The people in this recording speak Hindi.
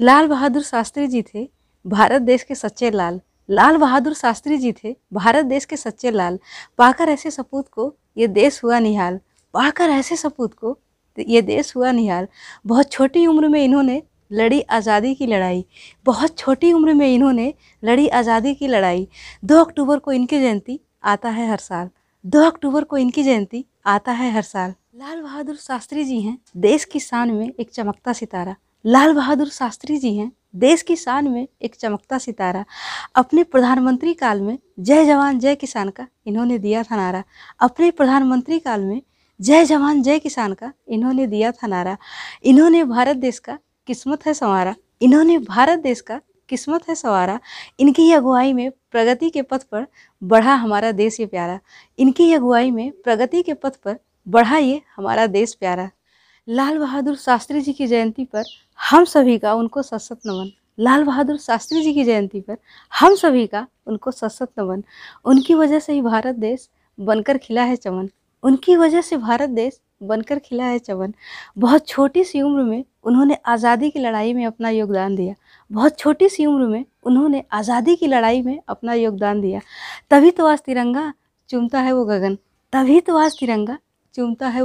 लाल बहादुर शास्त्री जी थे, भारत देश के सच्चे लाल। लाल बहादुर शास्त्री जी थे, भारत देश के सच्चे लाल। पाकर ऐसे सपूत को ये देश हुआ निहाल। पाकर ऐसे सपूत को ये देश हुआ निहाल। बहुत छोटी उम्र में इन्होंने लड़ी आज़ादी की लड़ाई। बहुत छोटी उम्र में इन्होंने लड़ी आज़ादी की लड़ाई। दो अक्टूबर को इनकी जयंती आता है हर साल। दो अक्टूबर को इनकी जयंती आता है हर साल। लाल बहादुर शास्त्री जी हैं, देश की शान में एक चमकता सितारा। लाल बहादुर शास्त्री जी हैं। देश की शान में एक चमकता सितारा। अपने प्रधानमंत्री काल में जय जवान, जय किसान का इन्होंने दिया था नारा। अपने प्रधानमंत्री काल में जय जवान, जय किसान का इन्होंने दिया था नारा। इन्होंने भारत देश का किस्मत है संवारा। इन्होंने भारत देश का किस्मत है सवारा। इनकी अगुवाई में प्रगति के पथ पर बढ़ा हमारा देश ये प्यारा। इनकी अगुवाई में प्रगति के पथ पर बढ़ा ये हमारा देश प्यारा। लाल बहादुर शास्त्री जी की जयंती पर हम सभी का उनको सशत नमन। लाल बहादुर शास्त्री जी की जयंती पर हम सभी का उनको सशत नमन। उनकी वजह से ही भारत देश बनकर खिला है चमन। उनकी वजह से भारत देश बनकर खिला है चमन। बहुत छोटी सी उम्र में उन्होंने आज़ादी की लड़ाई में अपना योगदान दिया। बहुत छोटी सी उम्र में उन्होंने आज़ादी की लड़ाई में अपना योगदान दिया। तभी तो आज तिरंगा चूमता है वो गगन। तभी तो आज तिरंगा चूमता है